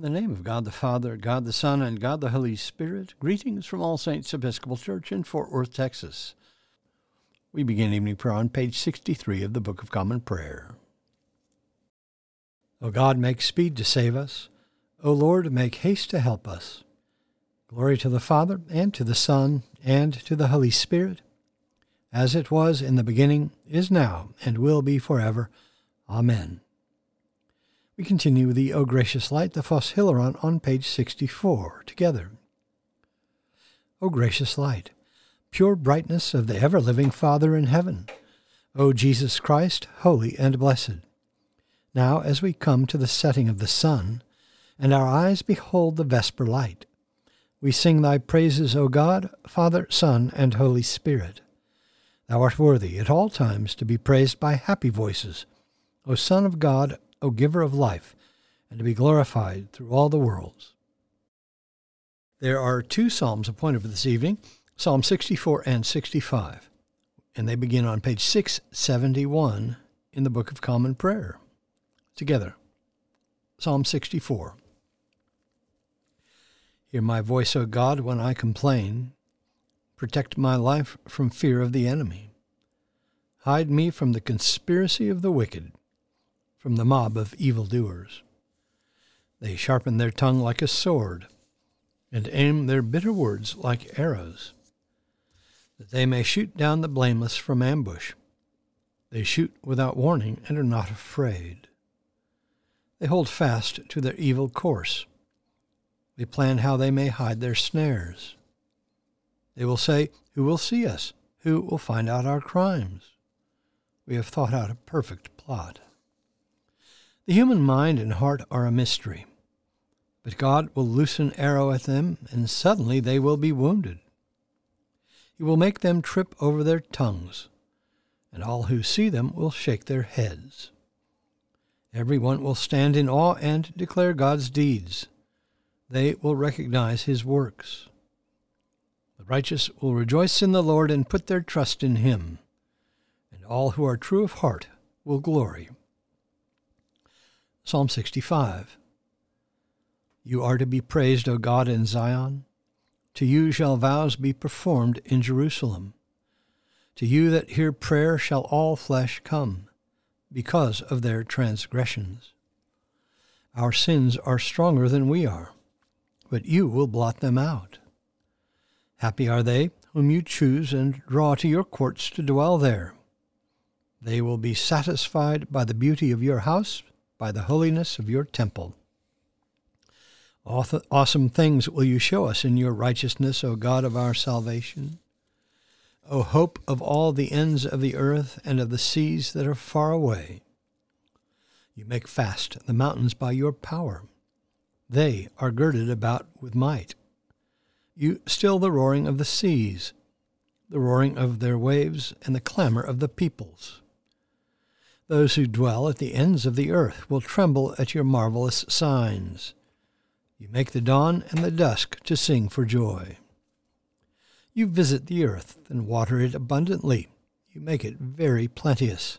In the name of God the Father, God the Son, and God the Holy Spirit, greetings from All Saints Episcopal Church in Fort Worth, Texas. We begin evening prayer on page 63 of the Book of Common Prayer. O God, make speed to save us. O Lord, make haste to help us. Glory to the Father, and to the Son, and to the Holy Spirit, as it was in the beginning, is now, and will be forever. Amen. We continue with the O Gracious Light, the Phos Hilaron, on page 64, together. O gracious light, pure brightness of the ever living Father in heaven, O Jesus Christ, holy and blessed. Now, as we come to the setting of the sun, and our eyes behold the vesper light, we sing thy praises, O God, Father, Son, and Holy Spirit. Thou art worthy at all times to be praised by happy voices, O Son of God, O giver of life, and to be glorified through all the worlds. There are two psalms appointed for this evening Psalm 64 and 65, and they begin on page 671 in the Book of Common Prayer. Together, Psalm 64. Hear my voice, O God, when I complain. Protect my life from fear of the enemy. Hide me from the conspiracy of the wicked from the mob of evildoers. They sharpen their tongue like a sword, and aim their bitter words like arrows, that they may shoot down the blameless from ambush. They shoot without warning and are not afraid. They hold fast to their evil course. They plan how they may hide their snares. They will say, Who will see us? Who will find out our crimes? We have thought out a perfect plot. The human mind and heart are a mystery, but God will loose an arrow at them, and suddenly they will be wounded. He will make them trip over their tongues, and all who see them will shake their heads. Every one will stand in awe and declare God's deeds. They will recognize his works. The righteous will rejoice in the Lord and put their trust in him, and all who are true of heart will glory. Psalm 65 You are to be praised, O God, in Zion. To you shall vows be performed in Jerusalem. To you that hear prayer shall all flesh come, because of their transgressions. Our sins are stronger than we are, but you will blot them out. Happy are they whom you choose and draw to your courts to dwell there. They will be satisfied by the beauty of your house by the holiness of your temple. Awesome things will you show us in your righteousness, O God of our salvation. O hope of all the ends of the earth and of the seas that are far away. You make fast the mountains by your power. They are girded about with might. You still the roaring of the seas, the roaring of their waves, and the clamor of the peoples. Those who dwell at the ends of the earth will tremble at your marvelous signs. You make the dawn and the dusk to sing for joy. You visit the earth and water it abundantly. You make it very plenteous.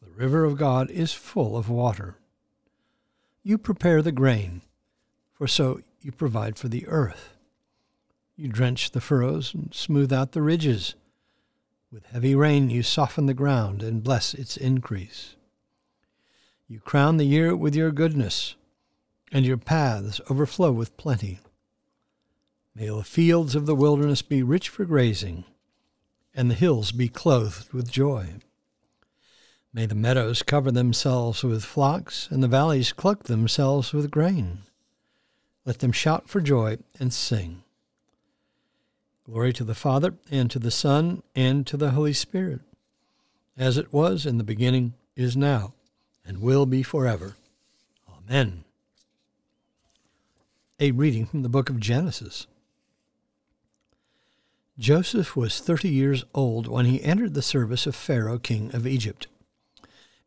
The river of God is full of water. You prepare the grain, for so you provide for the earth. You drench the furrows and smooth out the ridges. With heavy rain you soften the ground and bless its increase. You crown the year with your goodness, and your paths overflow with plenty. May the fields of the wilderness be rich for grazing, and the hills be clothed with joy. May the meadows cover themselves with flocks, and the valleys cluck themselves with grain. Let them shout for joy and sing. Glory to the Father, and to the Son, and to the Holy Spirit, as it was in the beginning, is now, and will be forever. Amen. A reading from the book of Genesis. Joseph was thirty years old when he entered the service of Pharaoh, king of Egypt.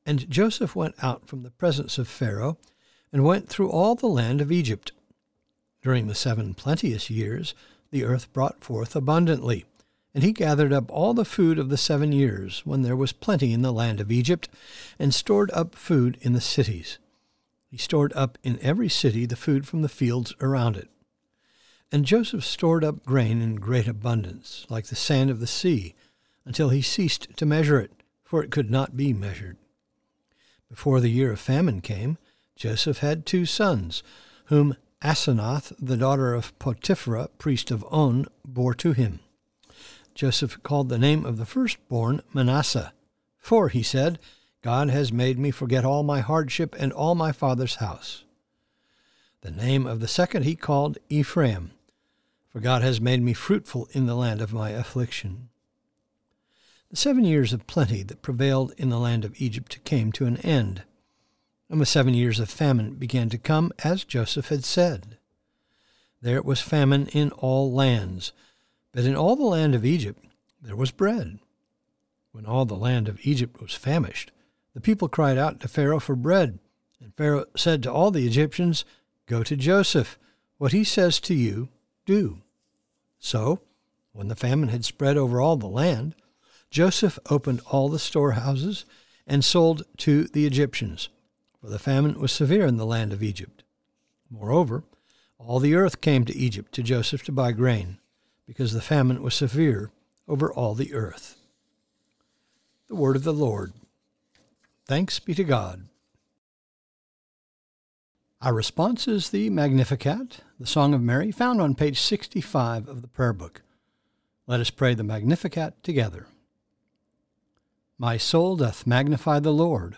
And Joseph went out from the presence of Pharaoh and went through all the land of Egypt. During the seven plenteous years, the earth brought forth abundantly. And he gathered up all the food of the seven years, when there was plenty in the land of Egypt, and stored up food in the cities. He stored up in every city the food from the fields around it. And Joseph stored up grain in great abundance, like the sand of the sea, until he ceased to measure it, for it could not be measured. Before the year of famine came, Joseph had two sons, whom Asenath, the daughter of Potipherah, priest of On, bore to him. Joseph called the name of the firstborn Manasseh, for, he said, God has made me forget all my hardship and all my father's house. The name of the second he called Ephraim, for God has made me fruitful in the land of my affliction. The seven years of plenty that prevailed in the land of Egypt came to an end, and the seven years of famine began to come, as Joseph had said. There was famine in all lands, but in all the land of Egypt there was bread. When all the land of Egypt was famished, the people cried out to Pharaoh for bread, and Pharaoh said to all the Egyptians, Go to Joseph. What he says to you, do. So, when the famine had spread over all the land, Joseph opened all the storehouses and sold to the Egyptians, for the famine was severe in the land of Egypt. Moreover, all the earth came to Egypt to Joseph to buy grain, because the famine was severe over all the earth. The word of the Lord. Thanks be to God. Our response is the Magnificat, the Song of Mary, found on page 65 of the Prayer Book. Let us pray the Magnificat together. My soul doth magnify the Lord,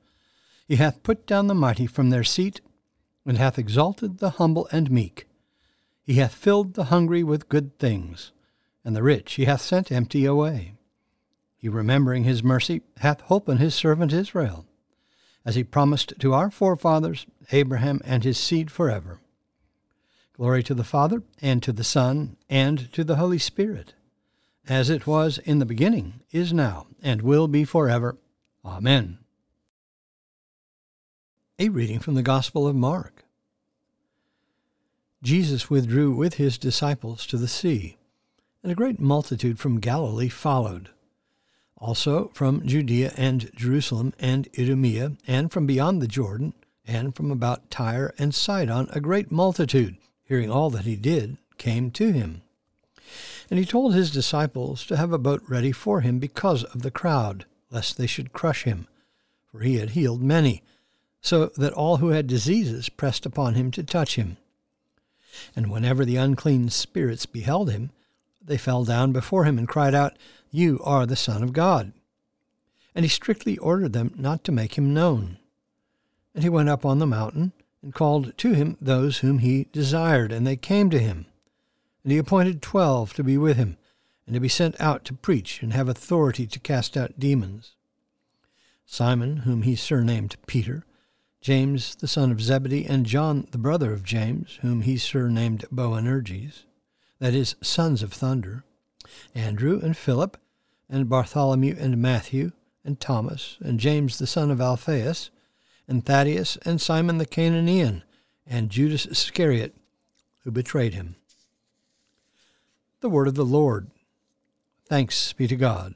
He hath put down the mighty from their seat, and hath exalted the humble and meek. He hath filled the hungry with good things, and the rich he hath sent empty away. He, remembering his mercy, hath holpen his servant Israel, as he promised to our forefathers, Abraham and his seed forever. Glory to the Father, and to the Son, and to the Holy Spirit as it was in the beginning, is now, and will be forever. Amen. A reading from the Gospel of Mark. Jesus withdrew with his disciples to the sea, and a great multitude from Galilee followed. Also from Judea and Jerusalem and Idumea, and from beyond the Jordan, and from about Tyre and Sidon, a great multitude, hearing all that he did, came to him. And he told his disciples to have a boat ready for him because of the crowd, lest they should crush him, for he had healed many, so that all who had diseases pressed upon him to touch him. And whenever the unclean spirits beheld him, they fell down before him and cried out, You are the Son of God. And he strictly ordered them not to make him known. And he went up on the mountain, and called to him those whom he desired, and they came to him. And he appointed twelve to be with him, and to be sent out to preach and have authority to cast out demons. Simon, whom he surnamed Peter, James the son of Zebedee, and John the brother of James, whom he surnamed Boanerges, that is, sons of thunder, Andrew and Philip, and Bartholomew and Matthew, and Thomas, and James the son of Alphaeus, and Thaddeus, and Simon the Cananean, and Judas Iscariot, who betrayed him. The word of the Lord. Thanks be to God.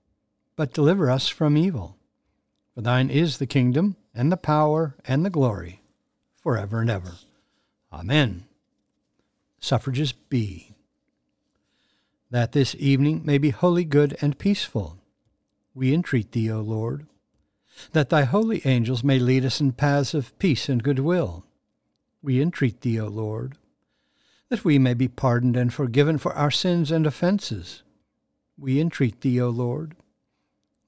but deliver us from evil. For thine is the kingdom, and the power, and the glory, for ever and ever. Amen. Suffrages B. That this evening may be wholly good and peaceful, we entreat thee, O Lord that thy holy angels may lead us in paths of peace and goodwill. We entreat thee, O Lord, that we may be pardoned and forgiven for our sins and offences. We entreat thee, O Lord,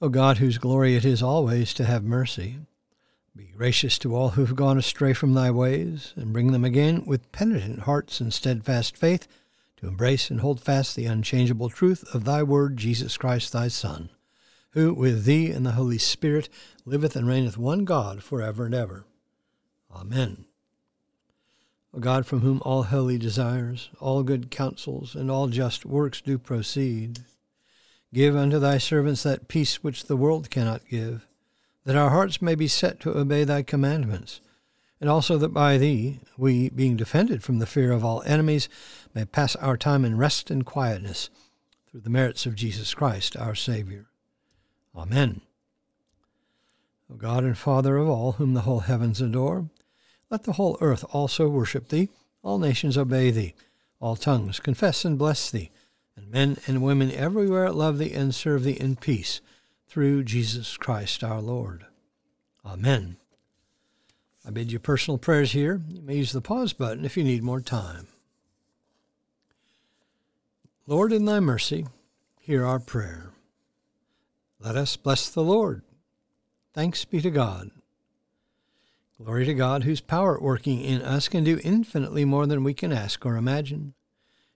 O God, whose glory it is always to have mercy, be gracious to all who have gone astray from thy ways, and bring them again with penitent hearts and steadfast faith to embrace and hold fast the unchangeable truth of thy word, Jesus Christ, thy Son who with thee and the Holy Spirit liveth and reigneth one God for ever and ever. Amen. O God, from whom all holy desires, all good counsels, and all just works do proceed, give unto thy servants that peace which the world cannot give, that our hearts may be set to obey thy commandments, and also that by thee we, being defended from the fear of all enemies, may pass our time in rest and quietness, through the merits of Jesus Christ our Saviour. Amen. O God and Father of all, whom the whole heavens adore, let the whole earth also worship thee, all nations obey thee, all tongues confess and bless thee, and men and women everywhere love thee and serve thee in peace, through Jesus Christ our Lord. Amen. I bid you personal prayers here. You may use the pause button if you need more time. Lord, in thy mercy, hear our prayer. Let us bless the Lord. Thanks be to God. Glory to God, whose power working in us can do infinitely more than we can ask or imagine.